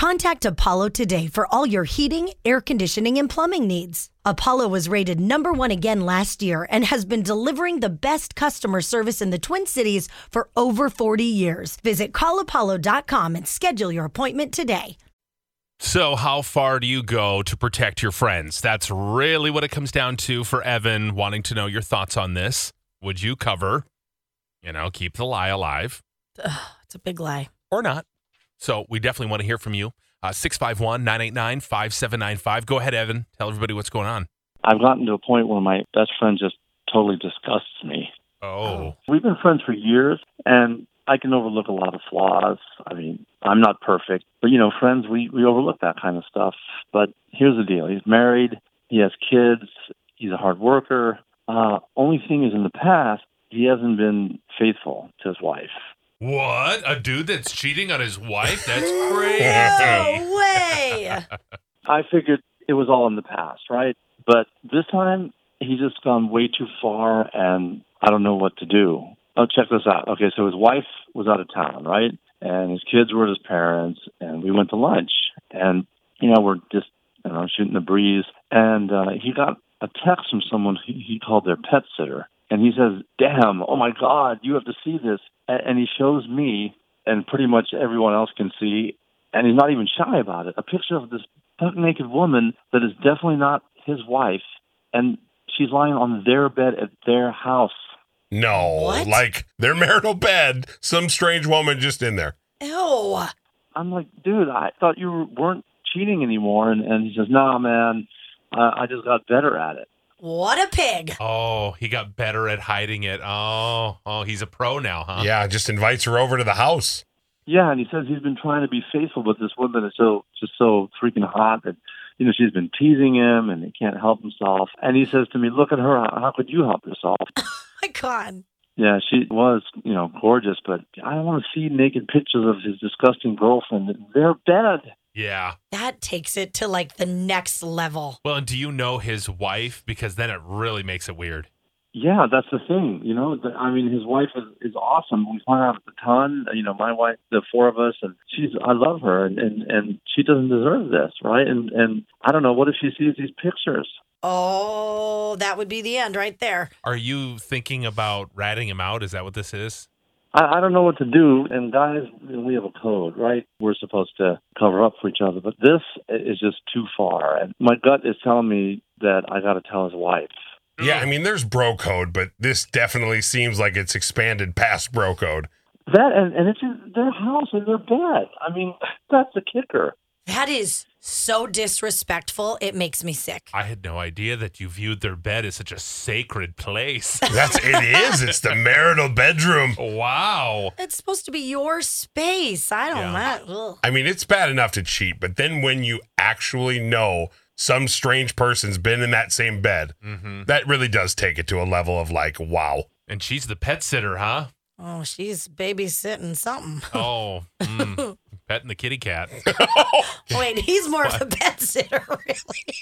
Contact Apollo today for all your heating, air conditioning, and plumbing needs. Apollo was rated number one again last year and has been delivering the best customer service in the Twin Cities for over 40 years. Visit callapollo.com and schedule your appointment today. So, how far do you go to protect your friends? That's really what it comes down to for Evan wanting to know your thoughts on this. Would you cover, you know, keep the lie alive It's a big lie. or not? So, we definitely want to hear from you. Uh, 651 989 5795. Go ahead, Evan. Tell everybody what's going on. I've gotten to a point where my best friend just totally disgusts me. Oh, We've been friends for years, and I can overlook a lot of flaws. I mean, I'm not perfect, but you know, friends, we we overlook that kind of stuff. But here's the deal: he's married, he has kids, he's a hard worker. Uh, only thing is, in the past, he hasn't been faithful to his wife. What? A dude that's cheating on his wife? That's crazy. No crazy. way. I figured it was all in the past, right? But this time, he's just gone way too far, and I don't know what to do. Oh, check this out. Okay, so his wife was out of town, right? And his kids were with his parents, and we went to lunch. And, you know, we're just, you know, shooting the breeze. And uh, he got a text from someone he, he called their pet sitter. And he says, Damn, oh my God, you have to see this. And, and he shows me, and pretty much everyone else can see, and he's not even shy about it, a picture of this buck naked woman that is definitely not his wife, and she's lying on their bed at their house. No, What? like their marital bed, some strange woman just in there. Ew. I'm like, dude, I thought you weren't cheating anymore, and, and he says, Nah, man, I, I just got better at it. What a pig. Oh, he got better at hiding it. Oh, oh, he's a pro now, huh? Yeah, just invites her over to the house. Yeah, and he says he's been trying to be faithful, but this woman is so just so freaking hot that you know she's been teasing him, and he can't help himself. And he says to me, "Look at her. How, how could you help yourself?" Oh my God. Yeah, she was, you know, gorgeous, but I don't want to see naked pictures of his disgusting girlfriend in their bed. Yeah. That takes it to like the next level. Well, and do you know his wife? Because then it really makes it weird. Yeah, that's the thing. You know, the, I mean, his wife is, is awesome. We hung out a ton. You know, my wife, the four of us, and she's. I love her, and and and she doesn't deserve this, right? And and I don't know. What if she sees these pictures? Oh, that would be the end right there. Are you thinking about ratting him out? Is that what this is? I, I don't know what to do. And guys, we have a code, right? We're supposed to cover up for each other, but this is just too far. And my gut is telling me that I got to tell his wife. Yeah, I mean, there's bro code, but this definitely seems like it's expanded past bro code. That and, and it's in their house and their bed. I mean, that's the kicker. That is so disrespectful. It makes me sick. I had no idea that you viewed their bed as such a sacred place. That's it is. It's the marital bedroom. wow. It's supposed to be your space. I don't Yeah. know. Ugh. I mean, it's bad enough to cheat, but then when you actually know some strange person's been in that same bed, hmm that really does take it to a level of like, wow. And she's the pet sitter, huh? Oh, she's babysitting something. Oh, mm, petting the kitty cat. Oh, wait, he's more of a pet sitter, really.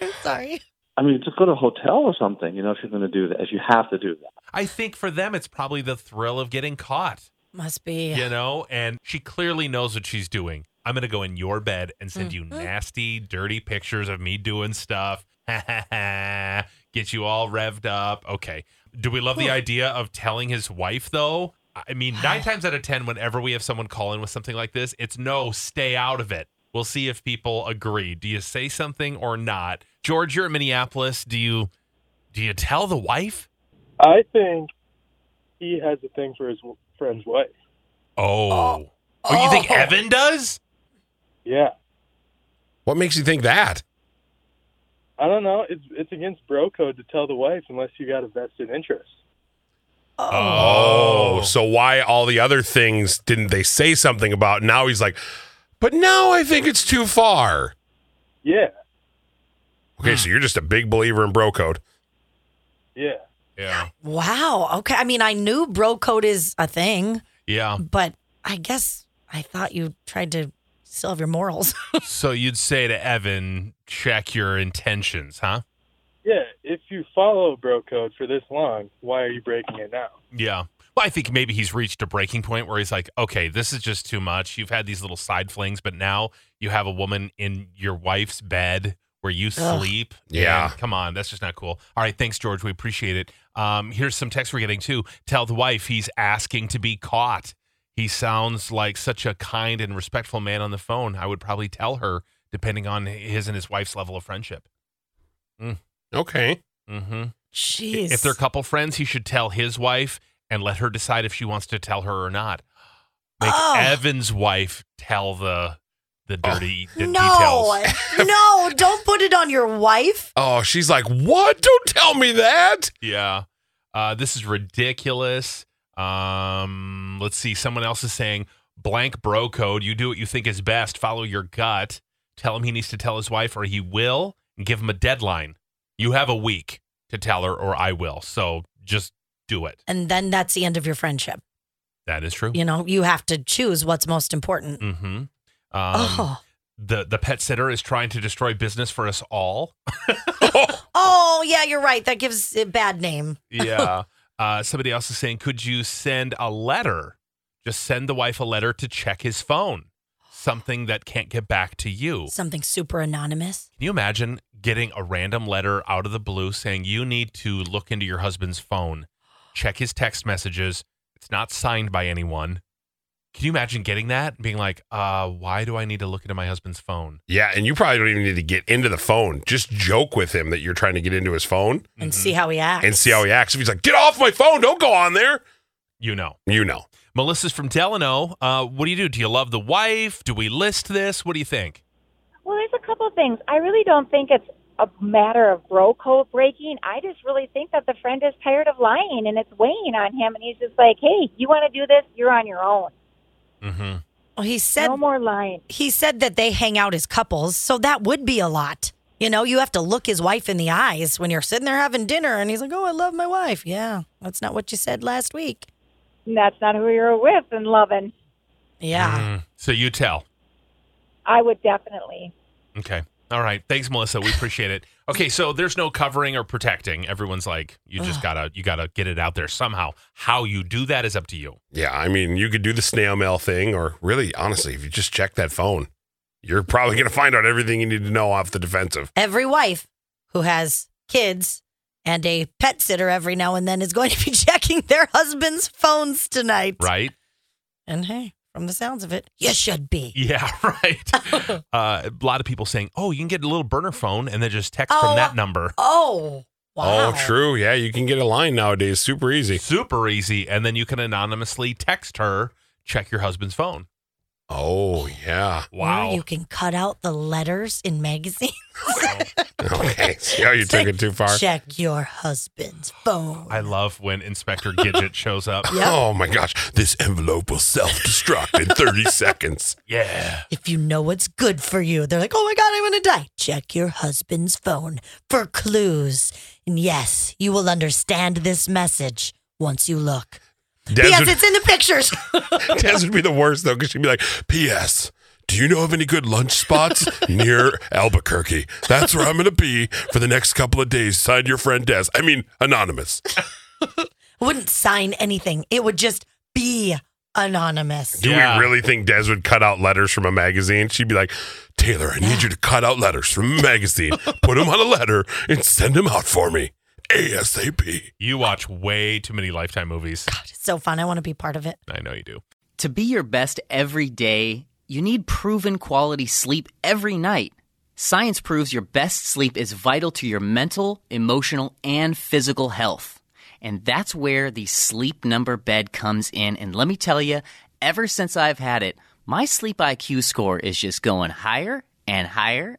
I'm sorry. I mean, just go to a hotel or something. You know, if you're going to do that, if you have to do that. I think for them, it's probably the thrill of getting caught, Must be. you know? And she clearly knows what she's doing. I'm going to go in your bed and send you mm-hmm. nasty, dirty pictures of me doing stuff. Get you all revved up. Okay. Do we love the idea of telling his wife, though? I mean, nine times out of 10, whenever we have someone call in with something like this, it's no, stay out of it. We'll see if people agree. Do you say something or not? George, you're in Minneapolis. Do you do you tell the wife? I think he has a thing for his friend's wife. Oh. oh. Oh, you think Oh. Evan does? Yeah. What makes you think that? I don't know. It's it's against bro code to tell the wife unless you got a vested interest. Oh. oh, so why all the other things didn't they say something about? Now he's like, but now I think it's too far. Yeah. Okay, so you're just a big believer in bro code. Yeah. Yeah. Wow. Okay. I mean, I knew bro code is a thing, Yeah. but I guess I thought you tried to still have your morals. so you'd say to Evan, check your intentions, huh? Yeah. If you follow bro code for this long, why are you breaking it now? Yeah. Well, I think maybe he's reached a breaking point where he's like, okay, this is just too much. You've had these little side flings, but now you have a woman in your wife's bed where you sleep. Yeah. And come on, that's just not cool. All right, thanks, George. We appreciate it. Um, here's some text we're getting too. Tell the wife he's asking to be caught. He sounds like such a kind and respectful man on the phone. I would probably tell her, depending on his and his wife's level of friendship. Okay. Mm-hmm. Jeez. If they're couple friends, he should tell his wife and let her decide if she wants to tell her or not. Make Oh. Evan's wife tell the the dirty the no, details. no, don't put it on your wife. Oh, she's like, what? Don't tell me that. Yeah. Uh, this is ridiculous. Um, let's see. Someone else is saying blank bro code. You do what you think is best. Follow your gut. Tell him he needs to tell his wife, or he will, and give him a deadline. You have a week to tell her, or I will. So just do it. And then that's the end of your friendship. That is true. You know, you have to choose what's most important. Mm-hmm. Um, oh. the the pet sitter is trying to destroy business for us all. Oh, yeah, you're right. That gives a bad name. Yeah. uh, somebody else is saying, could you send a letter? Just send the wife a letter to check his phone. Something that can't get back to you. Something super anonymous. Can you imagine getting a random letter out of the blue saying you need to look into your husband's phone, check his text messages? It's not signed by anyone. Can you imagine getting that and being like, uh, why do I need to look into my husband's phone? Yeah, and you probably don't even need to get into the phone. Just joke with him that you're trying to get into his phone And see how he acts. and see how he acts. If he's like, get off my phone, don't go on there. You know. You know. Melissa's from Delano. Uh, what do you do? Do you love the wife? Do we list this? What do you think? Well, there's a couple of things. I really don't think it's a matter of bro code breaking. I just really think that the friend is tired of lying and it's weighing on him. And he's just like, hey, you want to do this? You're on your own. Mm-hmm. well, he said no more lying. he said that they hang out as couples, so that would be a lot. You know, you have to look his wife in the eyes when you're sitting there having dinner and he's like, "Oh, I love my wife." Yeah, that's not what you said last week. And that's not who you're with and loving. Yeah. Mm. So you tell. I would definitely. Okay. All right. Thanks, Melissa. We appreciate it. Okay, so there's no covering or protecting. Everyone's like, you just gotta you gotta get it out there somehow. How you do that is up to you. Yeah, I mean, you could do the snail mail thing, or really, honestly, if you just check that phone, you're probably going to find out everything you need to know off the defensive. Every wife who has kids and a pet sitter every now and then is going to be checking their husband's phones tonight. Right? And hey, from the sounds of it, you should be. Yeah, right. uh, a lot of people saying, "Oh, you can get a little burner phone and then just text Oh. from that number." Oh, wow. Oh, true. Yeah, you can get a line nowadays super easy. Super easy, and then you can anonymously text her, check your husband's phone. Oh, yeah. Wow. Or you can cut out the letters in magazines. Okay. See how you took it too far? Check your husband's phone. I love when Inspector Gadget shows up. Yep. Oh, my gosh. This envelope will self destruct in 30 seconds. Yeah. If you know what's good for you, they're like, oh my God, I'm going to die. Check your husband's phone for clues. And yes, you will understand this message once you look. Des Yes, would, it's in the pictures. Des would be the worst, though, because she'd be like, P.S. Do you know of any good lunch spots near Albuquerque? That's where I'm going to be for the next couple of days. Sign your friend Des. I mean, anonymous. Wouldn't sign anything, it would just be anonymous. Do Yeah. we really think Des would cut out letters from a magazine? She'd be like, Taylor, I need you to cut out letters from a magazine, put them on a letter, and send them out for me ASAP. You watch way too many Lifetime movies. God, It's so fun. I want to be part of it. I know you do. To be your best every day, you need proven quality sleep every night. Science proves your best sleep is vital to your mental, emotional, and physical health. And that's where the Sleep Number bed comes in. And let me tell you, ever since I've had it, my sleep IQ score is just going higher and higher.